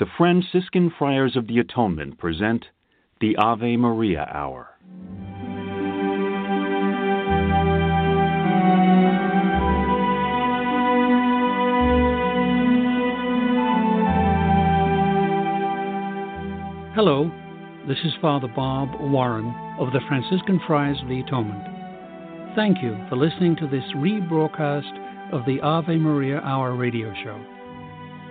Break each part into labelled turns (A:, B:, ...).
A: the Franciscan Friars of the Atonement present the Ave Maria Hour.
B: Hello, this is Father Bob Warren of the Franciscan Friars of the Atonement. Thank you for listening to this rebroadcast of the Ave Maria Hour radio show.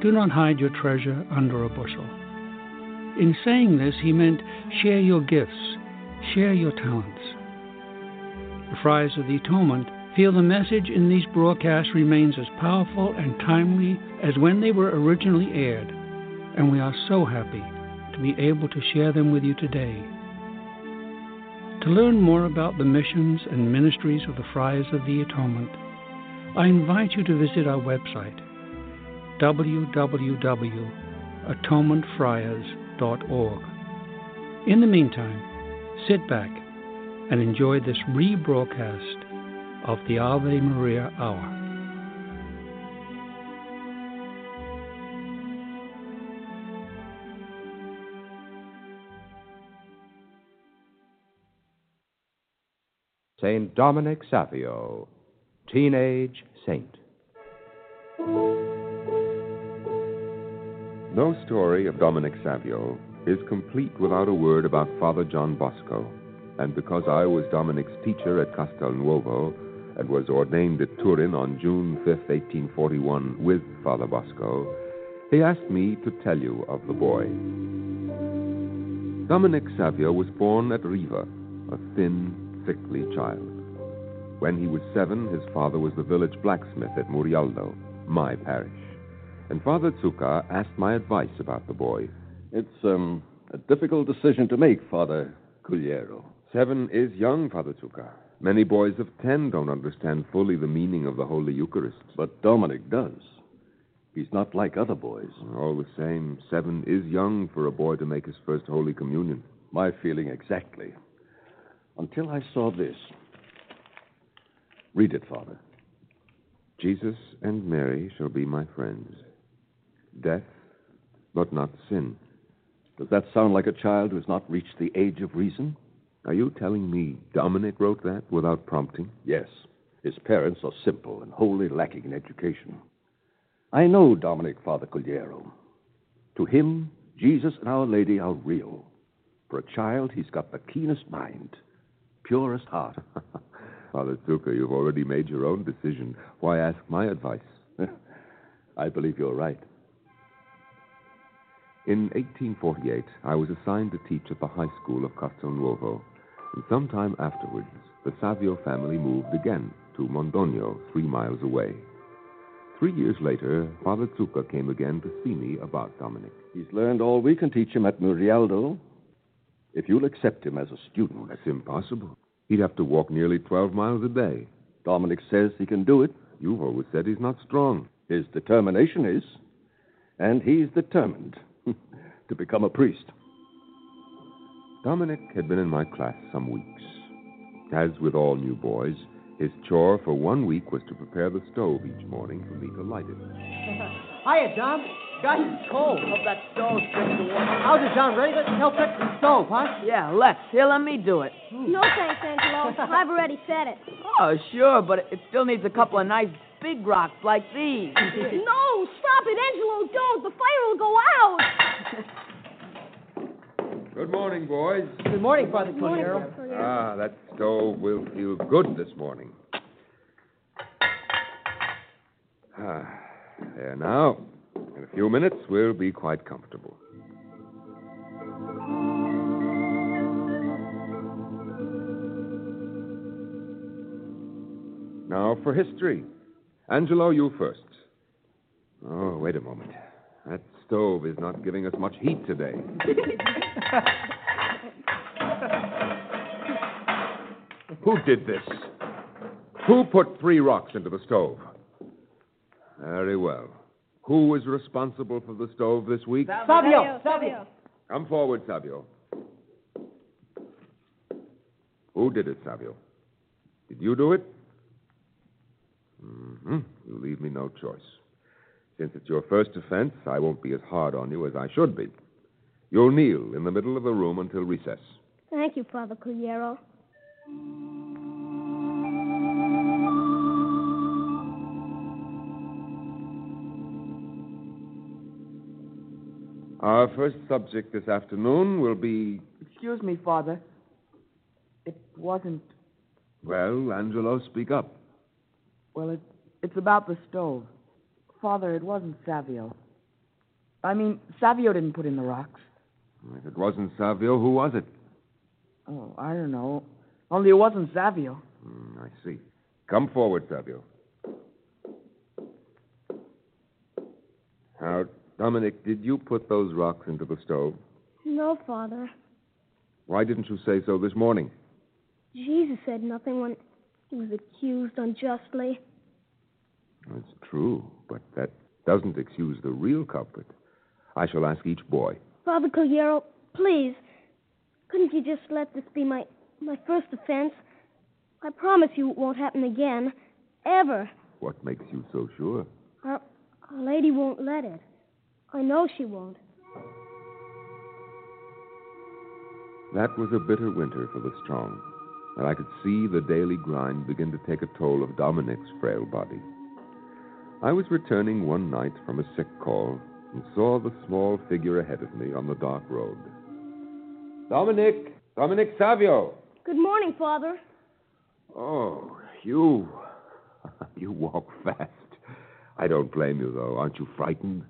B: do not hide your treasure under a bushel. In saying this, he meant share your gifts, share your talents. The Friars of the Atonement feel the message in these broadcasts remains as powerful and timely as when they were originally aired, and we are so happy to be able to share them with you today. To learn more about the missions and ministries of the Friars of the Atonement, I invite you to visit our website www.atonementfriars.org. In the meantime, sit back and enjoy this rebroadcast of the Ave Maria Hour.
C: St. Dominic Savio, Teenage Saint.
D: No story of Dominic Savio is complete without a word about Father John Bosco. And because I was Dominic's teacher at Castelnuovo and was ordained at Turin on June 5, 1841, with Father Bosco, he asked me to tell you of the boy. Dominic Savio was born at Riva, a thin, sickly child. When he was seven, his father was the village blacksmith at Murialdo, my parish and Father Zucca asked my advice about the boy.
E: It's um, a difficult decision to make, Father Cugliero.
D: Seven is young, Father Zucca. Many boys of ten don't understand fully the meaning of the Holy Eucharist.
E: But Dominic does. He's not like other boys.
D: All the same, seven is young for a boy to make his first Holy Communion.
E: My feeling exactly. Until I saw this. Read it, Father.
D: Jesus and Mary shall be my friends death, but not sin.
E: Does that sound like a child who's not reached the age of reason?
D: Are you telling me Dominic wrote that without prompting?
E: Yes. His parents are simple and wholly lacking in education. I know Dominic, Father Cugliero. To him, Jesus and Our Lady are real. For a child, he's got the keenest mind, purest heart.
D: Father Zucca, you've already made your own decision. Why ask my advice?
E: I believe you're right.
D: In 1848, I was assigned to teach at the high school of Castelnuovo, and some time afterwards, the Savio family moved again to Mondonio, three miles away. Three years later, Father Zucca came again to see me about Dominic.
E: He's learned all we can teach him at Murialdo. If you'll accept him as a student.
D: That's impossible. He'd have to walk nearly 12 miles a day.
E: Dominic says he can do it.
D: You've always said he's not strong.
E: His determination is. And he's determined to become a priest.
D: Dominic had been in my class some weeks. As with all new boys, his chore for one week was to prepare the stove each morning for me to light it.
F: Hiya, Dom. Got it's cold.
G: Hope that stove's fit to warm.
F: How's it, John? Ready? Let's help fix the stove, huh?
G: Yeah, let's. Here, let me do it.
H: No thanks, Angelo. I've already fed it.
G: Oh, sure, but it still needs a couple of nice big rocks like these.
H: no, stop it, Angelo. Don't. The fire will go out.
D: Good morning, boys.
F: Good morning, Father
H: Good morning,
F: Cugliero.
H: Father Cugliero.
D: Ah, that stove will feel good this morning. Ah, there now. In a few minutes, we'll be quite comfortable. Now for history. Angelo, you first. Oh, wait a moment. That stove is not giving us much heat today. Who did this? Who put three rocks into the stove? Very well. Who was responsible for the stove this week?
F: Savio, Savio.
D: Come forward, Savio. Who did it, Savio? Did you do it? Mm-hmm. You leave me no choice. Since it's your first offense, I won't be as hard on you as I should be. You'll kneel in the middle of the room until recess.
H: Thank you, Father Cugliero.
D: Our first subject this afternoon will be.
G: Excuse me, Father. It wasn't.
D: Well, Angelo, speak up.
G: Well, it, it's about the stove. Father, it wasn't Savio. I mean, Savio didn't put in the rocks.
D: If it wasn't Savio, who was it?
G: Oh, I don't know. Only it wasn't Savio.
D: Hmm, I see. Come forward, Savio. Now, Dominic, did you put those rocks into the stove?
H: No, Father.
D: Why didn't you say so this morning?
H: Jesus said nothing when he was accused unjustly.
D: That's true, but that doesn't excuse the real culprit. I shall ask each boy.
H: Father Cugliero, please, couldn't you just let this be my, my first offense? I promise you it won't happen again. Ever.
D: What makes you so sure?
H: Our, our lady won't let it. I know she won't.
D: That was a bitter winter for the strong, and I could see the daily grind begin to take a toll of Dominic's frail body. I was returning one night from a sick call and saw the small figure ahead of me on the dark road. Dominic! Dominic Savio!
H: Good morning, Father.
D: Oh, you. you walk fast. I don't blame you, though. Aren't you frightened?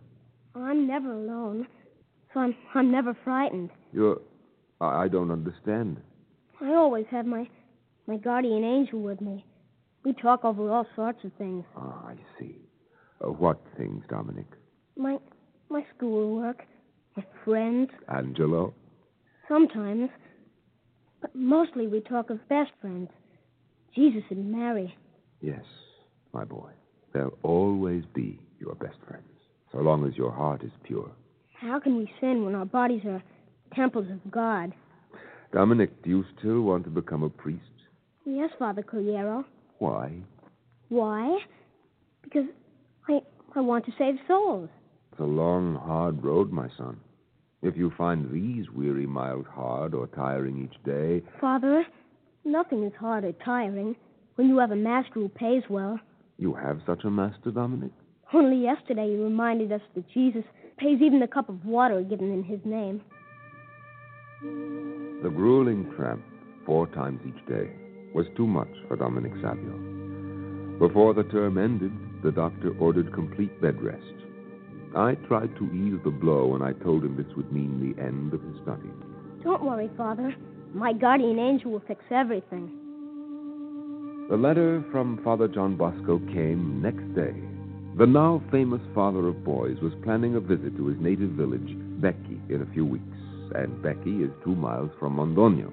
H: I'm never alone, so I'm, I'm never frightened.
D: You're. I, I don't understand.
H: I always have my, my guardian angel with me. We talk over all sorts of things.
D: Ah, I see. Uh, what things, Dominic?
H: My, my schoolwork, my friends,
D: Angelo?
H: sometimes. But mostly we talk of best friends. Jesus and Mary.
D: Yes, my boy. They'll always be your best friends, so long as your heart is pure.
H: How can we sin when our bodies are temples of God?
D: Dominic, do you still want to become a priest?
H: Yes, Father Cugliero.
D: Why?
H: Why? Because I I want to save souls.
D: It's a long, hard road, my son. If you find these weary miles hard or tiring each day,
H: Father, nothing is hard or tiring when you have a master who pays well.
D: you have such a master, Dominic?
H: Only yesterday you reminded us that Jesus pays even the cup of water given in his name.
D: The grueling tramp, four times each day, was too much for Dominic Savio. Before the term ended, the doctor ordered complete bed rest. I tried to ease the blow when I told him this would mean the end of his studies.
H: Don't worry, Father. My guardian angel will fix everything.
D: The letter from Father John Bosco came next day. The now famous father of boys was planning a visit to his native village, Becchi, in a few weeks, and Becchi is two miles from Mondonio.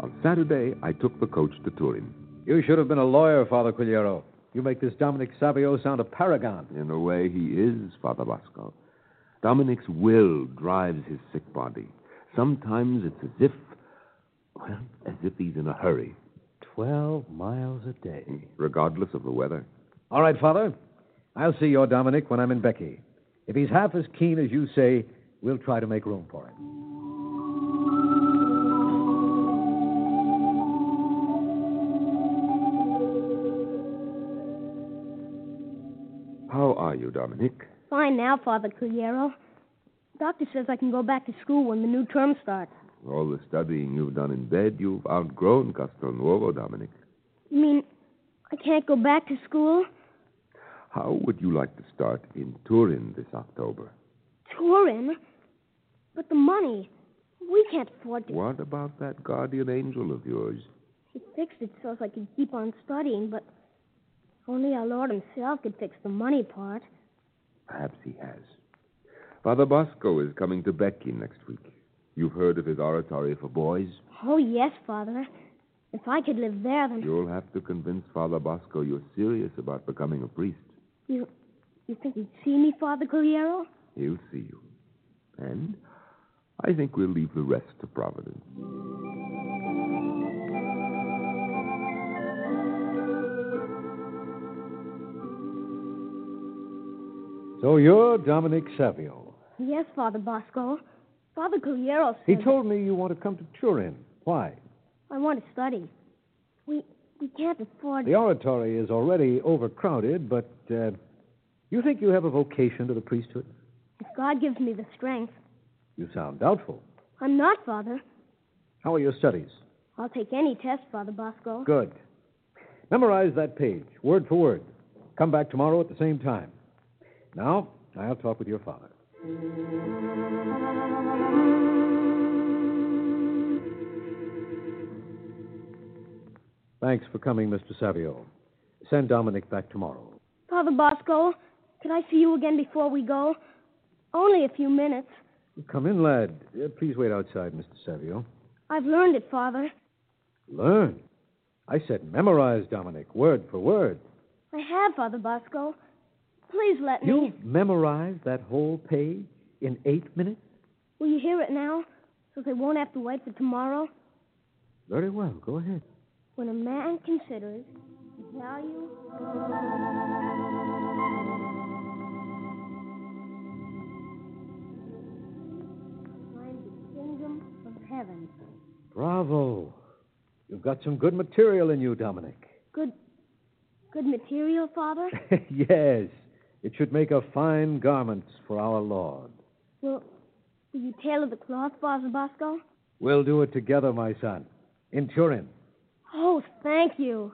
D: On Saturday, I took the coach to Turin.
I: You should have been a lawyer, Father Cugliero. You make this Dominic Savio sound a paragon.
D: In a way, he is Father Bosco. Dominic's will drives his sick body. Sometimes it's as if, well, as if he's in a hurry,
I: Twelve miles a day.
D: regardless of the weather.
I: All right, Father. I'll see your Dominic when I'm in Becchi. If he's half as keen as you say, we'll try to make room for him.
D: How are you, Dominic?
H: Fine now, Father Cugliero. Doctor says I can go back to school when the new term starts.
D: All the studying you've done in bed, you've outgrown Castelnuovo, Dominic.
H: You mean I can't go back to school?
D: How would you like to start in Turin this October?
H: Turin? But the money. We can't afford to.
D: What about that guardian angel of yours?
H: He fixed it so I could keep on studying, but only our Lord Himself could fix the money part.
D: Perhaps he has. Father Bosco is coming to Becchi next week. You've heard of his oratory for boys?
H: Oh, yes, Father. If I could live there, then
D: You'll have to convince Father Bosco you're serious about becoming a priest.
H: you you think he'd see me, Father Cugliero?
D: He'll see you. And I think we'll leave the rest to Providence.
I: So you're Dominic Savio.
H: Yes, Father Bosco. Father Cugliero
I: He told me you want to come to Turin. Why?
H: I want to study. We we can't afford.
I: The oratory is already overcrowded, but uh, you think you have a vocation to the priesthood?
H: If God gives me the strength,
I: You sound doubtful.
H: I'm not, Father.
I: How are your studies?
H: I'll take any test, Father Bosco.
I: Good. Memorize that page, word for word. Come back tomorrow at the same time. Now, I'll talk with your father. Thanks for coming, Mr. Savio. Send Dominic back tomorrow.
H: Father Bosco, can I see you again before we go? Only a few minutes.
I: Come in, lad. Uh, please wait outside, Mr. Savio.
H: I've learned it, Father.
I: Learn. I said memorize, Dominic, word for word.
H: I have, Father Bosco. Please let me.
I: You memorized that whole page in eight minutes?
H: Will you hear it now, so they won't have to wait for tomorrow?
I: Very well. Go ahead.
H: When a man considers the value. The kingdom of heaven.
I: Bravo. You've got some good material in you, Dominic.
H: Good, good material, Father.
I: yes. It should make a fine garment for our Lord.
H: Will, will you tailor the cloth, Father Bosco?
I: We'll do it together, my son. In Turin.
H: Oh, thank you.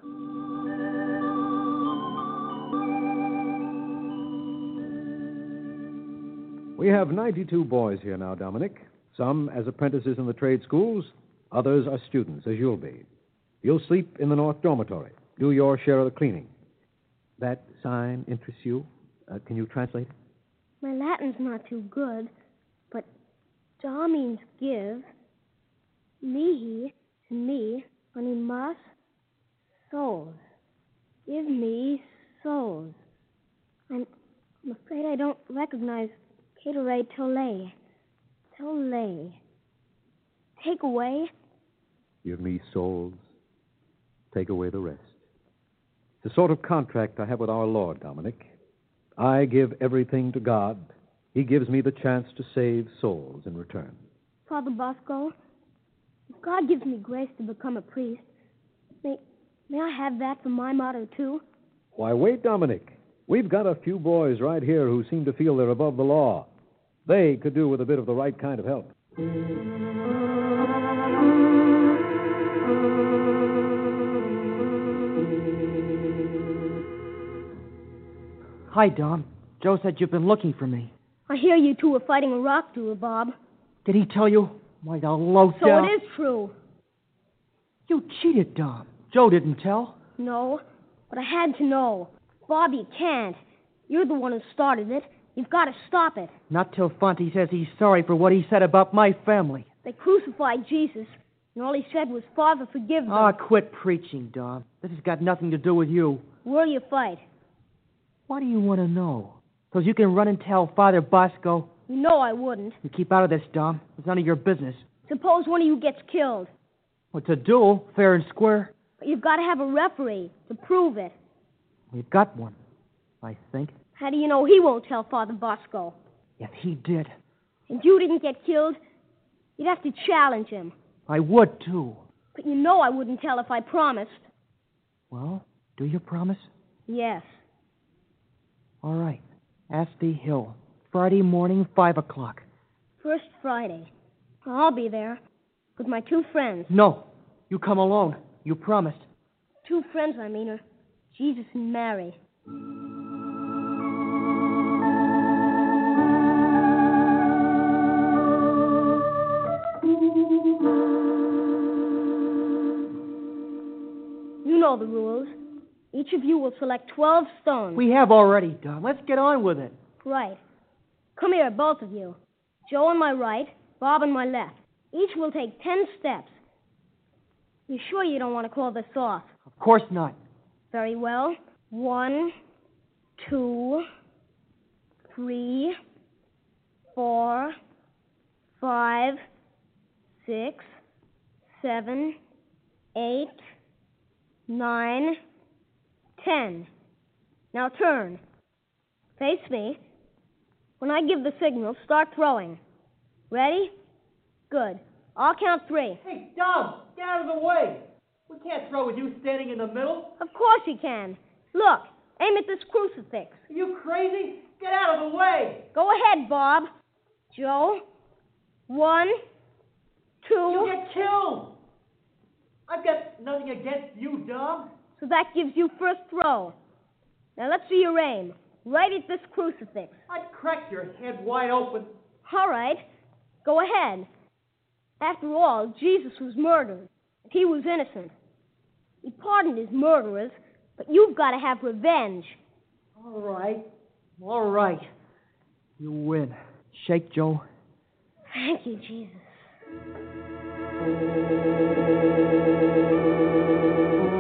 I: We have 92 boys here now, Dominic. Some as apprentices in the trade schools, others are students, as you'll be. You'll sleep in the North Dormitory. Do your share of the cleaning. That sign interests you? Uh, can you translate?
H: My Latin's not too good, but da means give. Mihi to me, animas, souls. Give me souls. I'm, I'm afraid I don't recognize Caetera Tolle. Tolle. Take away.
I: Give me souls. Take away the rest. It's the sort of contract I have with our Lord, Dominic. I give everything to God. He gives me the chance to save souls in return.
H: Father Bosco, if God gives me grace to become a priest, may, may I have that for my motto, too?
I: Why, wait, Dominic. We've got a few boys right here who seem to feel they're above the law. They could do with a bit of the right kind of help.
F: Hi, Dom. Joe said you've been looking for me.
H: I hear you two are fighting a rock duel, Bob.
F: Did he tell you? Why, the low
H: So it is true.
F: You cheated, Dom. Joe didn't tell.
H: No, but I had to know. Bob, you can't. You're the one who started it. You've got to stop it.
F: Not till Fonte says he's sorry for what he said about my family.
H: They crucified Jesus, and all he said was, Father, forgive them.
F: Ah, quit preaching, Dom. This has got nothing to do with you.
H: Will you fight?
F: Why do you want to know? Because you can run and tell Father Bosco.
H: You know I wouldn't.
F: You keep out of this, Dom. It's none of your business.
H: Suppose one of you gets killed.
F: What's a duel, fair and square?
H: But you've got to have a referee to prove it.
F: We've got one, I think.
H: How do you know he won't tell Father Bosco?
F: If he did,
H: And you didn't get killed, you'd have to challenge him.
F: I would, too.
H: But you know I wouldn't tell if I promised.
F: Well, do you promise?
H: Yes.
F: All right. Asty Hill. Friday morning, 5 o'clock.
H: First Friday. I'll be there. With my two friends.
F: No. You come alone. You promised.
H: Two friends, I mean, are Jesus and Mary. You know the rules. Each of you will select 12 stones.
F: We have already, done. Let's get on with it.
H: Right. Come here, both of you. Joe on my right, Bob on my left. Each will take ten steps. You sure you don't want to call this off?
F: Of course not.
H: Very well. One, two, three, four, five, six, seven, eight, nine, ten. Now turn. Face me. When I give the signal, start throwing. Ready? Good. I'll count three.
J: Hey, Dom, get out of the way. We can't throw with you standing in the middle.
H: Of course you can. Look, aim at this crucifix.
J: Are you crazy? Get out of the way.
H: Go ahead, Bob. Joe. One, two.
J: You'll get killed. I've got nothing against you, Dom.
H: So that gives you first throw. Now let's see your aim. Right at this crucifix.
J: I'd crack your head wide open.
H: All right. Go ahead. After all, Jesus was murdered. And he was innocent. He pardoned his murderers, but you've got to have revenge.
J: All right. All right.
F: You win. Shake, Joe.
H: Thank you, Jesus.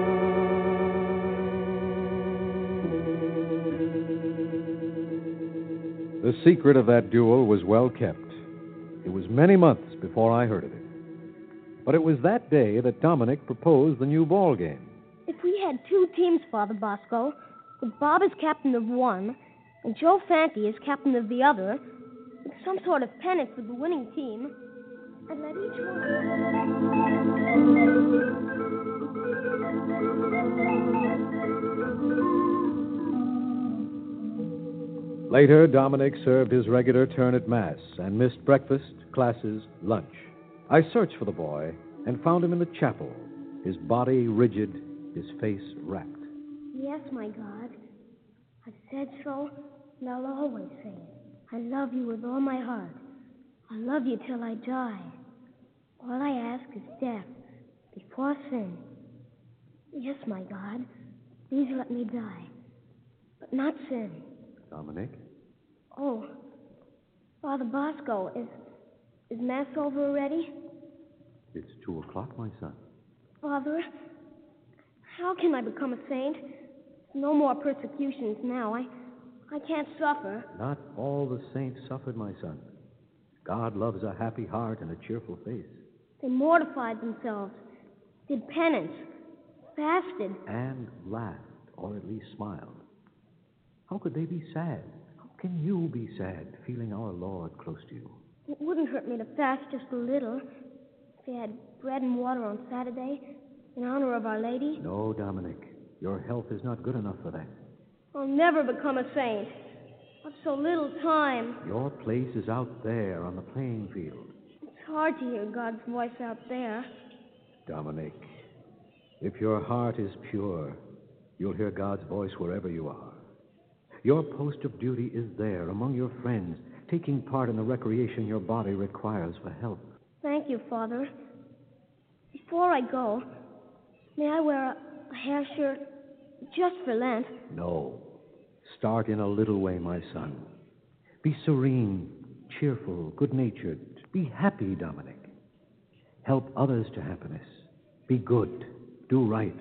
I: The secret of that duel was well kept. It was many months before I heard of it. But it was that day that Dominic proposed the new ball game.
H: If we had two teams, Father Bosco, with Bob as captain of one and Joe Fanti as captain of the other, with some sort of pennant for the winning team, and let each
I: Later, Dominic served his regular turn at Mass and missed breakfast, classes, lunch. I searched for the boy and found him in the chapel, his body rigid, his face rapt.
H: Yes, my God. I've said so, and I'll always say it. I love you with all my heart. I love you till I die. All I ask is death before sin. Yes, my God. Please let me die, but not sin.
I: Dominic?
H: Oh, Father Bosco, is is Mass over already?
I: It's two o'clock, my son.
H: Father, how can I become a saint? No more persecutions now. I I can't suffer.
I: Not all the saints suffered, my son. God loves a happy heart and a cheerful face.
H: They mortified themselves, did penance, fasted.
I: And laughed, or at least smiled. How could they be sad? How can you be sad, feeling our Lord close to you?
H: It wouldn't hurt me to fast just a little. If they had bread and water on Saturday in honor of Our Lady.
I: No, Dominic. Your health is not good enough for that.
H: I'll never become a saint. I've so little time.
I: Your place is out there on the playing field.
H: It's hard to hear God's voice out there.
I: Dominic, if your heart is pure, you'll hear God's voice wherever you are. Your post of duty is there among your friends, taking part in the recreation your body requires for health.
H: Thank you, Father. Before I go, may I wear a, a hair shirt just for Lent?
I: No. Start in a little way, my son. Be serene, cheerful, good natured. Be happy, Dominic. Help others to happiness. Be good. Do right.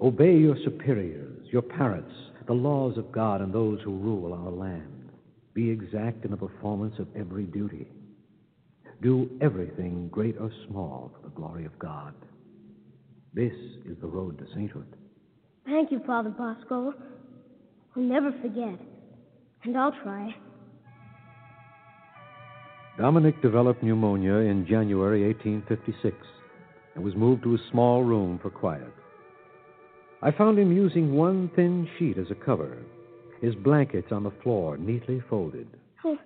I: Obey your superiors, your parents, the laws of God, and those who rule our land. Be exact in the performance of every duty. Do everything, great or small, for the glory of God. This is the road to sainthood.
H: Thank you, Father Bosco. I'll never forget. And I'll try.
I: Dominic developed pneumonia in January 1856 and was moved to a small room for quiet. I found him using one thin sheet as a cover, his blankets on the floor neatly folded.
H: Oh,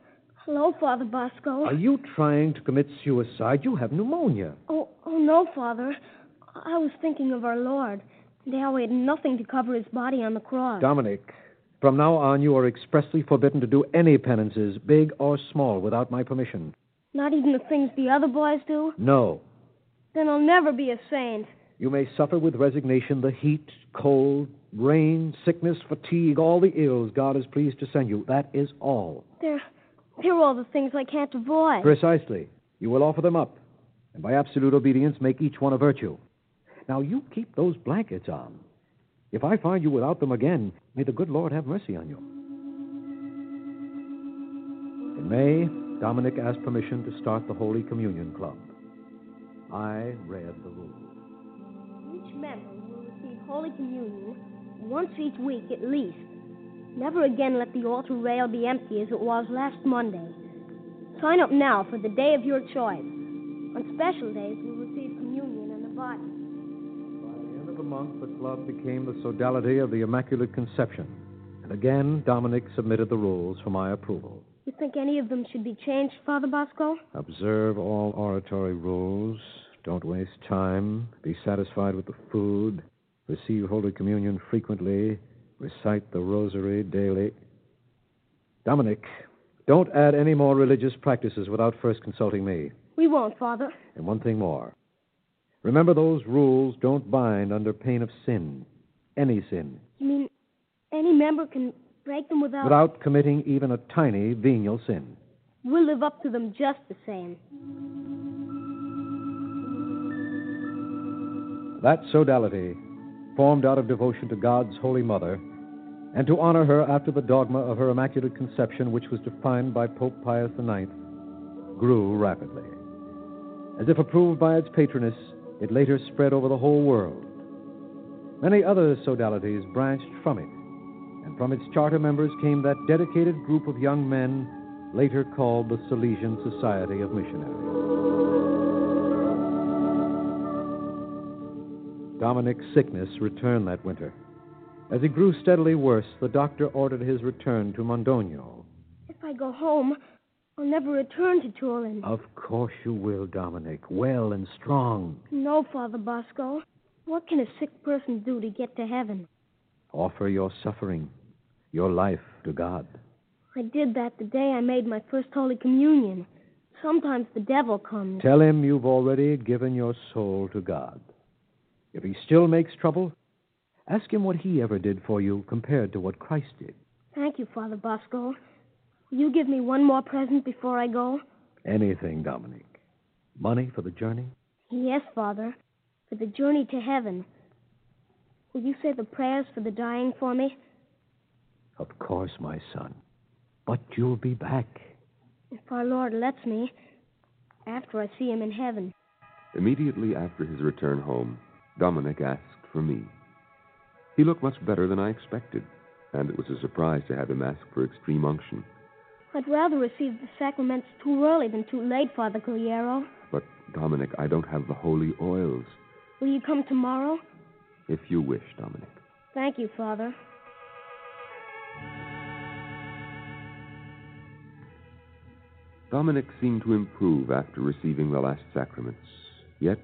H: hello, Father Bosco.
I: Are you trying to commit suicide? You have pneumonia.
H: Oh, oh no, Father. I was thinking of our Lord and how he had nothing to cover his body on the cross.
I: Dominic, from now on you are expressly forbidden to do any penances, big or small, without my permission.
H: Not even the things the other boys do?
I: No.
H: Then I'll never be a saint.
I: You may suffer with resignation the heat, cold, rain, sickness, fatigue, all the ills God is pleased to send you. That is all.
H: There, They're all the things I can't avoid.
I: Precisely. You will offer them up, and by absolute obedience make each one a virtue. Now, you keep those blankets on. If I find you without them again, may the good Lord have mercy on you. In May, Dominic asked permission to start the Holy Communion Club. I read the rules.
H: Member will receive Holy Communion once each week at least. Never again let the altar rail be empty as it was last Monday. Sign up now for the day of your choice. On special days, you'll receive communion in the body.
I: By the end of the month, the club became the Sodality of the Immaculate Conception. And again, Dominic submitted the rules for my approval.
H: You think any of them should be changed, Father Bosco?
I: Observe all oratory rules. Don't waste time. Be satisfied with the food. Receive Holy Communion frequently. Recite the Rosary daily. Dominic, don't add any more religious practices without first consulting me.
H: We won't, Father.
I: And one thing more. Remember, those rules don't bind under pain of sin. Any sin.
H: You mean any member can break them without.
I: Without committing even a tiny venial sin.
H: We'll live up to them just the same.
I: That sodality, formed out of devotion to God's Holy Mother, and to honor her after the dogma of her Immaculate Conception, which was defined by Pope Pius IX, grew rapidly. As if approved by its patroness, it later spread over the whole world. Many other sodalities branched from it, and from its charter members came that dedicated group of young men later called the Salesian Society of Missionaries. Dominic's sickness returned that winter. As he grew steadily worse, the doctor ordered his return to Mondonio.
H: If I go home, I'll never return to Turin.
I: Of course you will, Dominic. Well and strong.
H: No, Father Bosco. What can a sick person do to get to heaven?
I: Offer your suffering, your life to God.
H: I did that the day I made my first Holy Communion. Sometimes the devil comes.
I: Tell him you've already given your soul to God. If he still makes trouble, ask him what he ever did for you compared to what Christ did.
H: Thank you, Father Bosco. Will you give me one more present before I go?
I: Anything, Dominic. Money for the journey?
H: Yes, Father. For the journey to heaven. Will you say the prayers for the dying for me?
I: Of course, my son. But you'll be back.
H: If our Lord lets me, after I see him in heaven.
D: Immediately after his return home, Dominic asked for me. He looked much better than I expected, and it was a surprise to have him ask for extreme unction.
H: I'd rather receive the sacraments too early than too late, Father Cugliero.
D: But, Dominic, I don't have the holy oils.
H: Will you come tomorrow?
D: If you wish, Dominic.
H: Thank you, Father.
D: Dominic seemed to improve after receiving the last sacraments. Yet,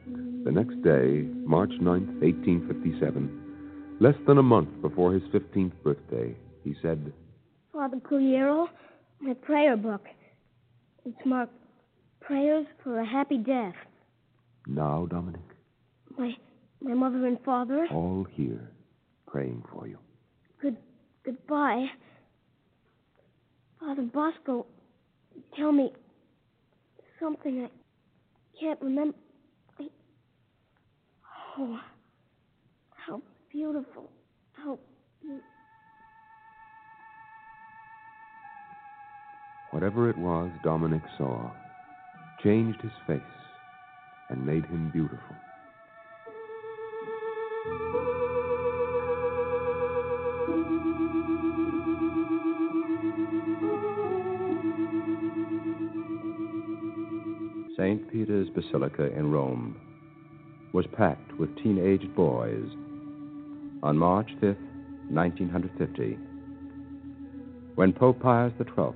D: the next day, March 9th, 1857, less than a month before his 15th birthday, he said,
H: Father Cugliero, my prayer book. It's marked Prayers for a Happy Death.
D: Now, Dominic,
H: My my mother and father.
D: all here, praying for you.
H: Good goodbye. Father Bosco, tell me something I can't remember. Oh, how beautiful. How beau-
D: Whatever it was Dominic saw changed his face and made him beautiful.
C: St. Peter's Basilica in Rome was packed with teenaged boys on March 5th, 1950, when Pope Pius XII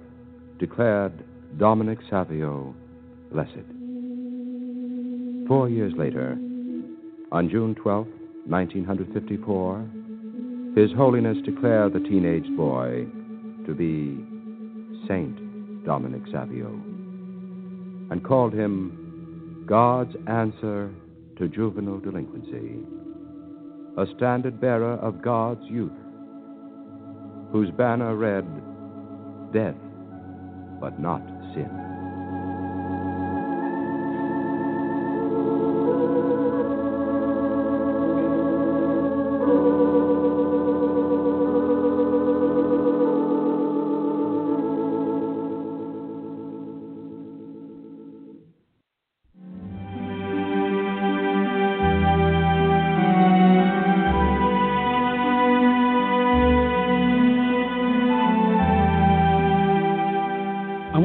C: declared Dominic Savio blessed. Four years later, on June 12th, 1954, His Holiness declared the teenage boy to be Saint Dominic Savio and called him God's answer to juvenile delinquency, a standard bearer of God's youth, whose banner read, Death but not sin.